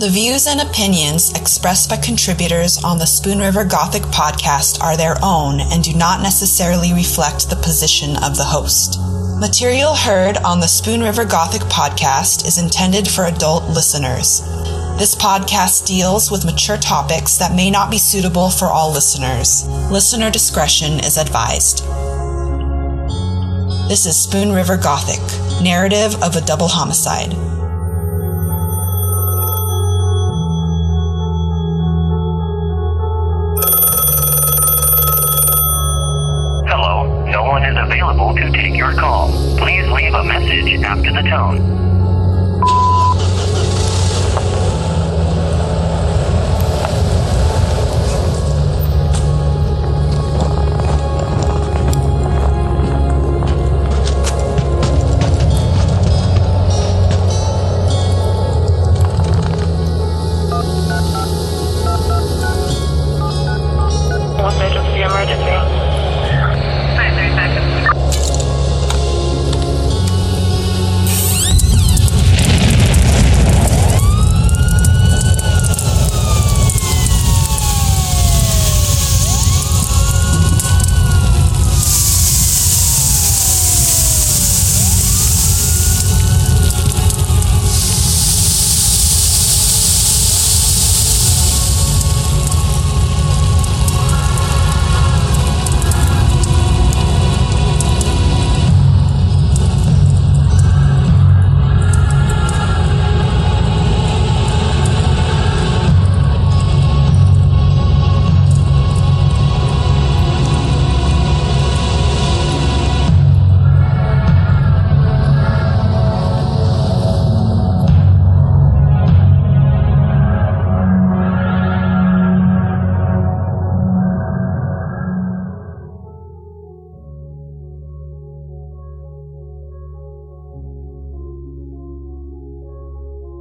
The views and opinions expressed by contributors on the Spoon River Gothic podcast are their own and do not necessarily reflect the position of the host. Material heard on the Spoon River Gothic podcast is intended for adult listeners. This podcast deals with mature topics that may not be suitable for all listeners. Listener discretion is advised. This is Spoon River Gothic, narrative of a double homicide. Take your call. Please leave a message after the tone.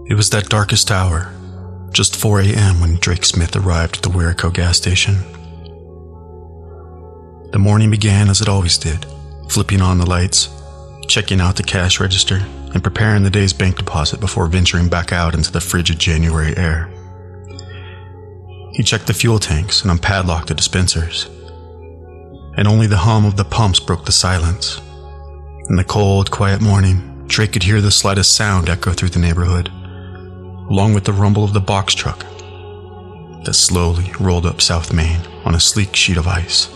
It was that darkest hour, just 4 a.m., when Drake Smith arrived at the Wareco gas station. The morning began as it always did, flipping on the lights, checking out the cash register, and preparing the day's bank deposit before venturing back out into the frigid January air. He checked the fuel tanks and unpadlocked the dispensers. And only the hum of the pumps broke the silence. In the cold, quiet morning, Drake could hear the slightest sound echo through the neighborhood along with the rumble of the box truck that slowly rolled up South Main on a sleek sheet of ice.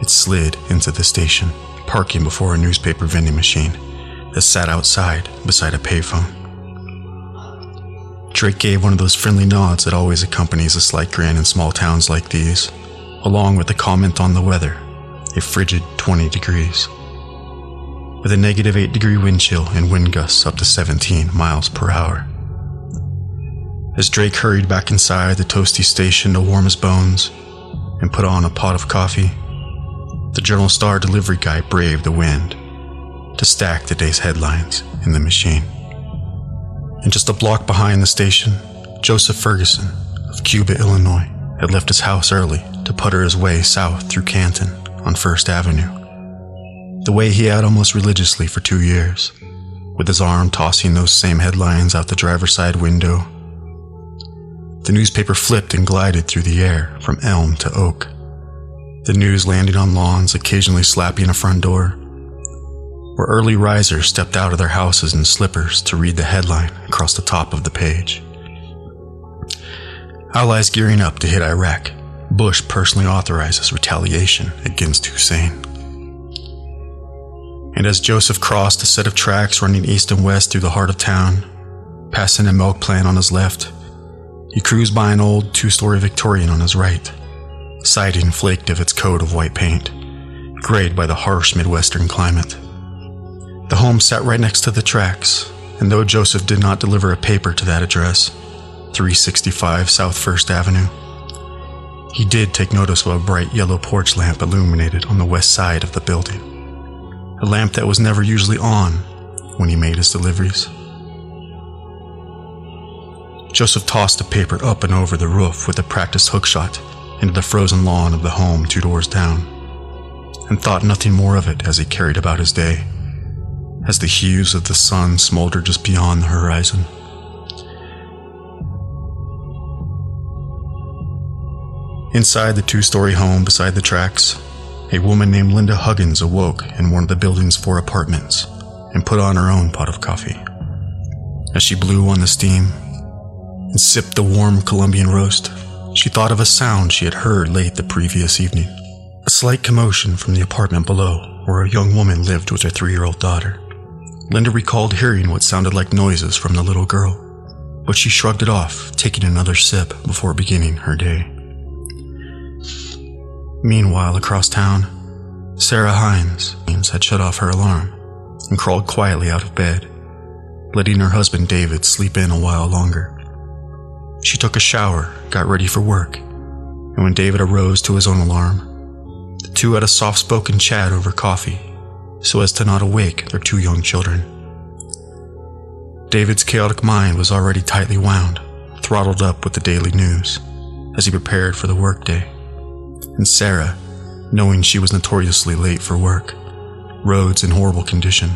It slid into the station, parking before a newspaper vending machine that sat outside beside a payphone. Drake gave one of those friendly nods that always accompanies a slight grin in small towns like these, along with a comment on the weather, a frigid 20 degrees. With a negative 8 degree wind chill and wind gusts up to 17 miles per hour. As Drake hurried back inside the toasty station to warm his bones and put on a pot of coffee, the Journal Star delivery guy braved the wind to stack the day's headlines in the machine. And just a block behind the station, Joseph Ferguson of Cuba, Illinois, had left his house early to putter his way south through Canton on First Avenue. The way he had almost religiously for two years, with his arm tossing those same headlines out the driver's side window the newspaper flipped and glided through the air from elm to oak. The news landing on lawns, occasionally slapping a front door, where early risers stepped out of their houses in slippers to read the headline across the top of the page. Allies gearing up to hit Iraq. Bush personally authorizes retaliation against Hussein. And as Joseph crossed a set of tracks running east and west through the heart of town, passing a milk plant on his left, he cruised by an old two story Victorian on his right, siding flaked of its coat of white paint, grayed by the harsh Midwestern climate. The home sat right next to the tracks, and though Joseph did not deliver a paper to that address, 365 South First Avenue, he did take notice of a bright yellow porch lamp illuminated on the west side of the building, a lamp that was never usually on when he made his deliveries. Joseph tossed the paper up and over the roof with a practiced hook shot into the frozen lawn of the home two doors down, and thought nothing more of it as he carried about his day, as the hues of the sun smoldered just beyond the horizon. Inside the two story home beside the tracks, a woman named Linda Huggins awoke in one of the building's four apartments and put on her own pot of coffee. As she blew on the steam, and sipped the warm Colombian roast, she thought of a sound she had heard late the previous evening. A slight commotion from the apartment below, where a young woman lived with her three year old daughter. Linda recalled hearing what sounded like noises from the little girl, but she shrugged it off, taking another sip before beginning her day. Meanwhile, across town, Sarah Haynes had shut off her alarm and crawled quietly out of bed, letting her husband David sleep in a while longer. She took a shower, got ready for work, and when David arose to his own alarm, the two had a soft spoken chat over coffee so as to not awake their two young children. David's chaotic mind was already tightly wound, throttled up with the daily news as he prepared for the workday. And Sarah, knowing she was notoriously late for work, roads in horrible condition,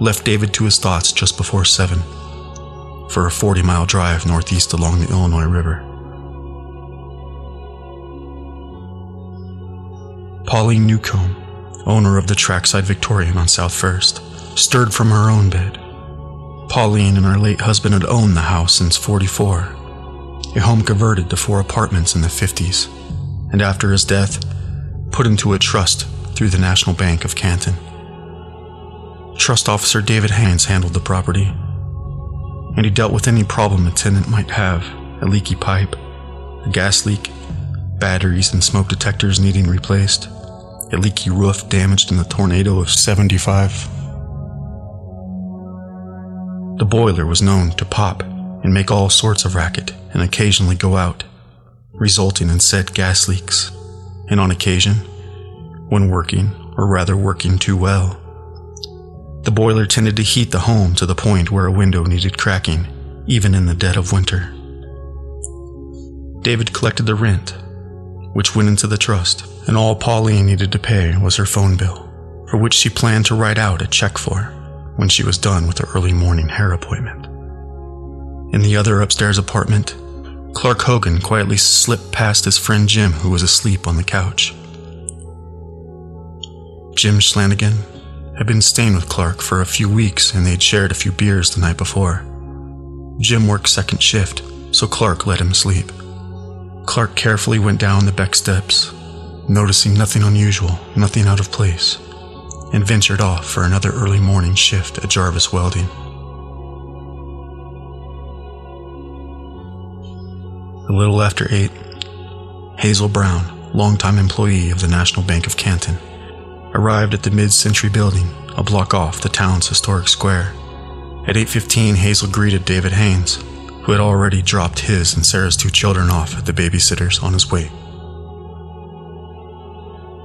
left David to his thoughts just before 7 for a 40 mile drive northeast along the Illinois River. Pauline Newcomb, owner of the Trackside Victorian on South First, stirred from her own bed. Pauline and her late husband had owned the house since 44, a home converted to four apartments in the 50s and after his death, put into a trust through the National Bank of Canton. Trust Officer David Haynes handled the property, and he dealt with any problem a tenant might have a leaky pipe, a gas leak, batteries and smoke detectors needing replaced, a leaky roof damaged in the tornado of 75. The boiler was known to pop and make all sorts of racket and occasionally go out resulting in said gas leaks, and on occasion, when working, or rather working too well, the boiler tended to heat the home to the point where a window needed cracking, even in the dead of winter. David collected the rent, which went into the trust, and all Pauline needed to pay was her phone bill, for which she planned to write out a check for when she was done with her early morning hair appointment. In the other upstairs apartment, Clark Hogan quietly slipped past his friend Jim, who was asleep on the couch. Jim Schlanigan had been staying with Clark for a few weeks and they'd shared a few beers the night before. Jim worked second shift, so Clark let him sleep. Clark carefully went down the back steps, noticing nothing unusual, nothing out of place, and ventured off for another early morning shift at Jarvis Welding. A little after 8, Hazel Brown, longtime employee of the National Bank of Canton, arrived at the mid-century building a block off the town's historic square. At 8:15, Hazel greeted David Haynes, who had already dropped his and Sarah's two children off at the babysitter's on his way.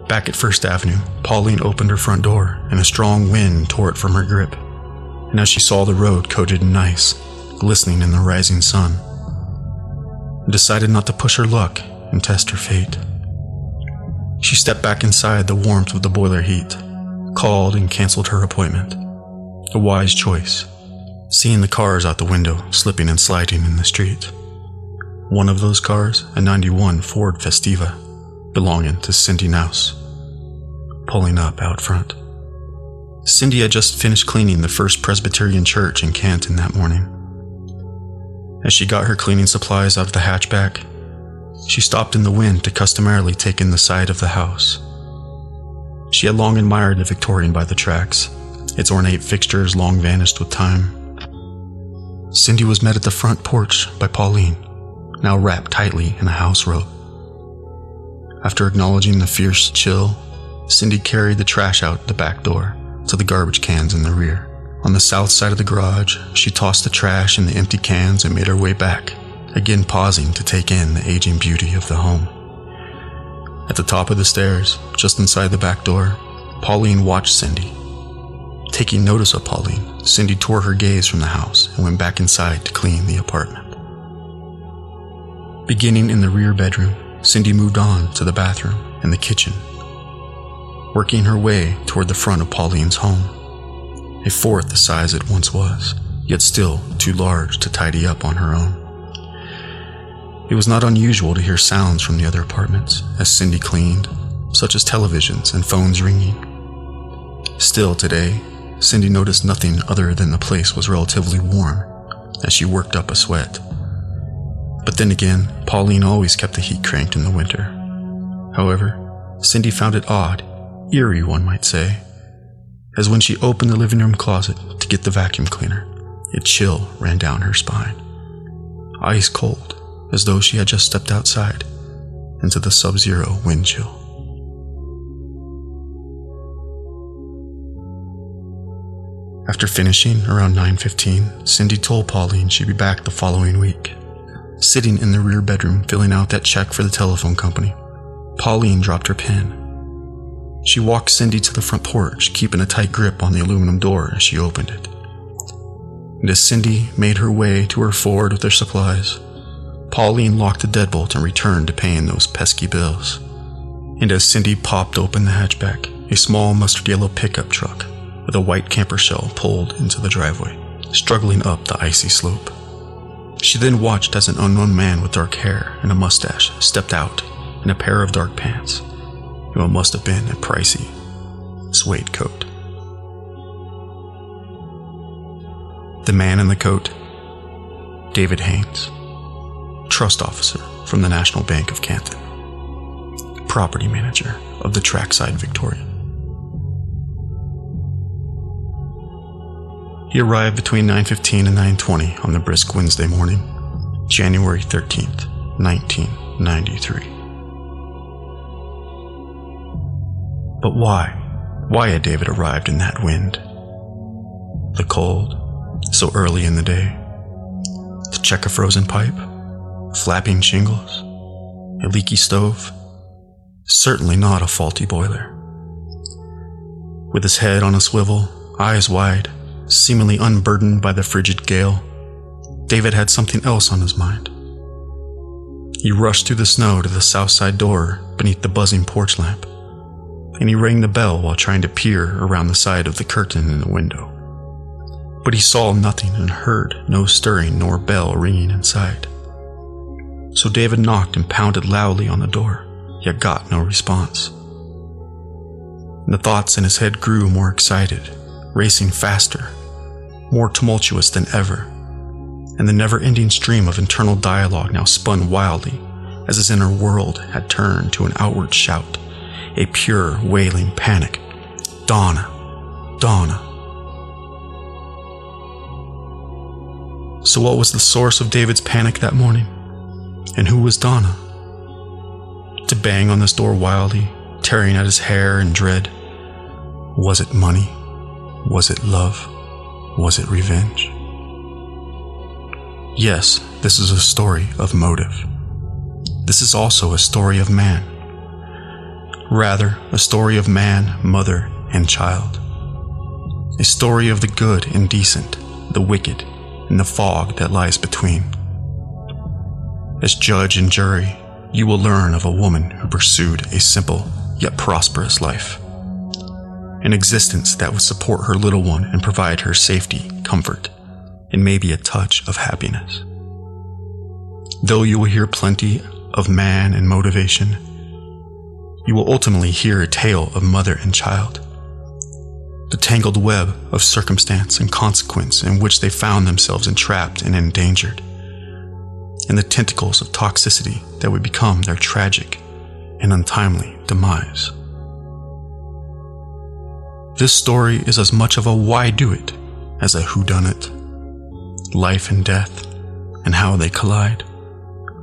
Back at First Avenue, Pauline opened her front door and a strong wind tore it from her grip. And as she saw the road coated in ice, glistening in the rising sun, decided not to push her luck and test her fate. She stepped back inside the warmth of the boiler heat, called and canceled her appointment. A wise choice, seeing the cars out the window slipping and sliding in the street. One of those cars, a 91 Ford Festiva, belonging to Cindy Knous, pulling up out front. Cindy had just finished cleaning the First Presbyterian Church in Canton that morning. As she got her cleaning supplies out of the hatchback, she stopped in the wind to customarily take in the side of the house. She had long admired the Victorian by the tracks, its ornate fixtures long vanished with time. Cindy was met at the front porch by Pauline, now wrapped tightly in a house robe. After acknowledging the fierce chill, Cindy carried the trash out the back door to the garbage cans in the rear. On the south side of the garage, she tossed the trash and the empty cans and made her way back, again pausing to take in the aging beauty of the home. At the top of the stairs, just inside the back door, Pauline watched Cindy. Taking notice of Pauline, Cindy tore her gaze from the house and went back inside to clean the apartment. Beginning in the rear bedroom, Cindy moved on to the bathroom and the kitchen, working her way toward the front of Pauline's home a fourth the size it once was, yet still too large to tidy up on her own. It was not unusual to hear sounds from the other apartments as Cindy cleaned, such as televisions and phones ringing. Still today, Cindy noticed nothing other than the place was relatively warm as she worked up a sweat. But then again, Pauline always kept the heat cranked in the winter. However, Cindy found it odd, eerie one might say, as when she opened the living room closet to get the vacuum cleaner, a chill ran down her spine. Ice cold, as though she had just stepped outside into the sub zero wind chill. After finishing around 9:15, Cindy told Pauline she'd be back the following week. Sitting in the rear bedroom filling out that check for the telephone company, Pauline dropped her pen. She walked Cindy to the front porch, keeping a tight grip on the aluminum door as she opened it. And as Cindy made her way to her Ford with her supplies, Pauline locked the deadbolt and returned to paying those pesky bills. And as Cindy popped open the hatchback, a small mustard yellow pickup truck with a white camper shell pulled into the driveway, struggling up the icy slope. She then watched as an unknown man with dark hair and a mustache stepped out in a pair of dark pants and what must have been a pricey suede coat. The man in the coat, David Haynes, trust officer from the National Bank of Canton, property manager of the Trackside Victorian. He arrived between 9:15 and 9:20 on the brisk Wednesday morning, January 13th, 1993. But why? Why had David arrived in that wind? The cold, so early in the day. To check a frozen pipe, flapping shingles, a leaky stove. Certainly not a faulty boiler. With his head on a swivel, eyes wide, seemingly unburdened by the frigid gale, David had something else on his mind. He rushed through the snow to the south side door beneath the buzzing porch lamp, and he rang the bell while trying to peer around the side of the curtain in the window. But he saw nothing and heard no stirring nor bell ringing inside. So David knocked and pounded loudly on the door, yet got no response. The thoughts in his head grew more excited, racing faster, more tumultuous than ever, and the never ending stream of internal dialogue now spun wildly as his inner world had turned to an outward shout, a pure, wailing panic. Donna, Donna. So, what was the source of David's panic that morning? And who was Donna? To bang on this door wildly, tearing at his hair in dread. Was it money? Was it love? Was it revenge? Yes, this is a story of motive. This is also a story of man. Rather, a story of man, mother, and child. A story of the good and decent, the wicked, and the fog that lies between. As judge and jury, you will learn of a woman who pursued a simple yet prosperous life. An existence that would support her little one and provide her safety, comfort, and maybe a touch of happiness. Though you will hear plenty of man and motivation, you will ultimately hear a tale of mother and child. The tangled web of circumstance and consequence in which they found themselves entrapped and endangered and the tentacles of toxicity that would become their tragic and untimely demise. This story is as much of a why do it as a who done it. Life and death and how they collide,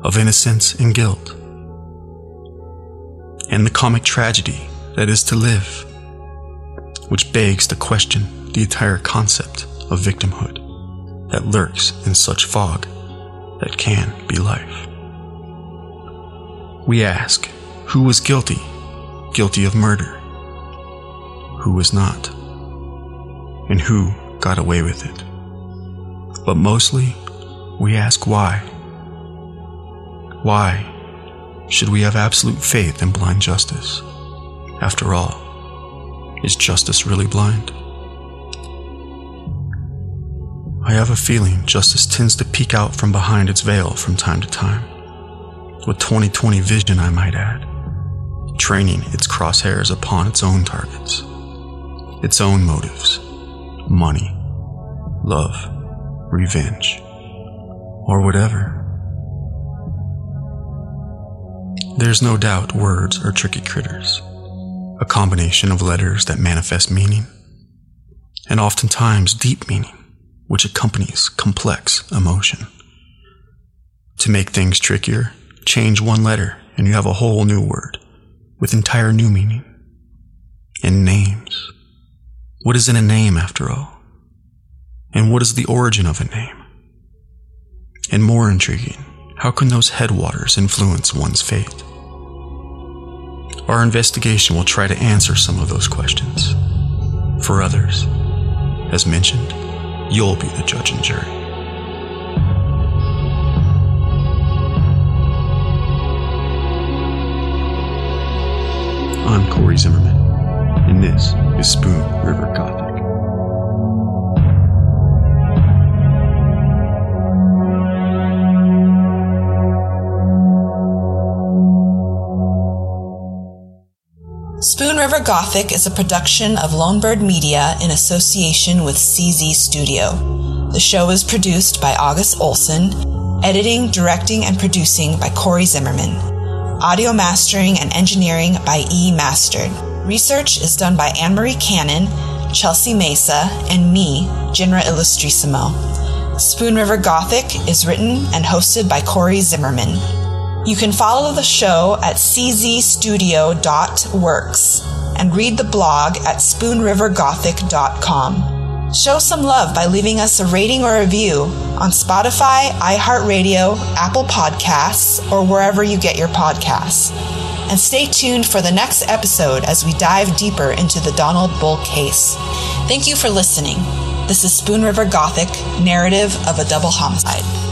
of innocence and guilt, and the comic tragedy that is to live, which begs to question the entire concept of victimhood that lurks in such fog that can be life. We ask, who was guilty? Guilty of murder? Who was not? And who got away with it? But mostly, we ask why. Why should we have absolute faith in blind justice? After all, is justice really blind? I have a feeling justice tends to peek out from behind its veil from time to time, with 2020 vision, I might add, training its crosshairs upon its own targets, its own motives money, love, revenge, or whatever. There's no doubt words are tricky critters, a combination of letters that manifest meaning, and oftentimes deep meaning, which accompanies complex emotion. To make things trickier, change one letter and you have a whole new word with entire new meaning. And names. What is in a name after all? And what is the origin of a name? And more intriguing, how can those headwaters influence one's fate? Our investigation will try to answer some of those questions. For others, as mentioned, you'll be the judge and jury. I'm Corey Zimmerman, and this is Spoon River Gothic. Spoon River Gothic is a production of Lonebird Media in association with CZ Studio. The show is produced by August Olson, editing, directing, and producing by Corey Zimmerman. Audio mastering and engineering by E. Mastered. Research is done by Anne Marie Cannon, Chelsea Mesa, and me, Jinra Illustrissimo. Spoon River Gothic is written and hosted by Corey Zimmerman. You can follow the show at czstudio.works and read the blog at spoonrivergothic.com. Show some love by leaving us a rating or a review on Spotify, iHeartRadio, Apple Podcasts, or wherever you get your podcasts. And stay tuned for the next episode as we dive deeper into the Donald Bull case. Thank you for listening. This is Spoon River Gothic, narrative of a double homicide.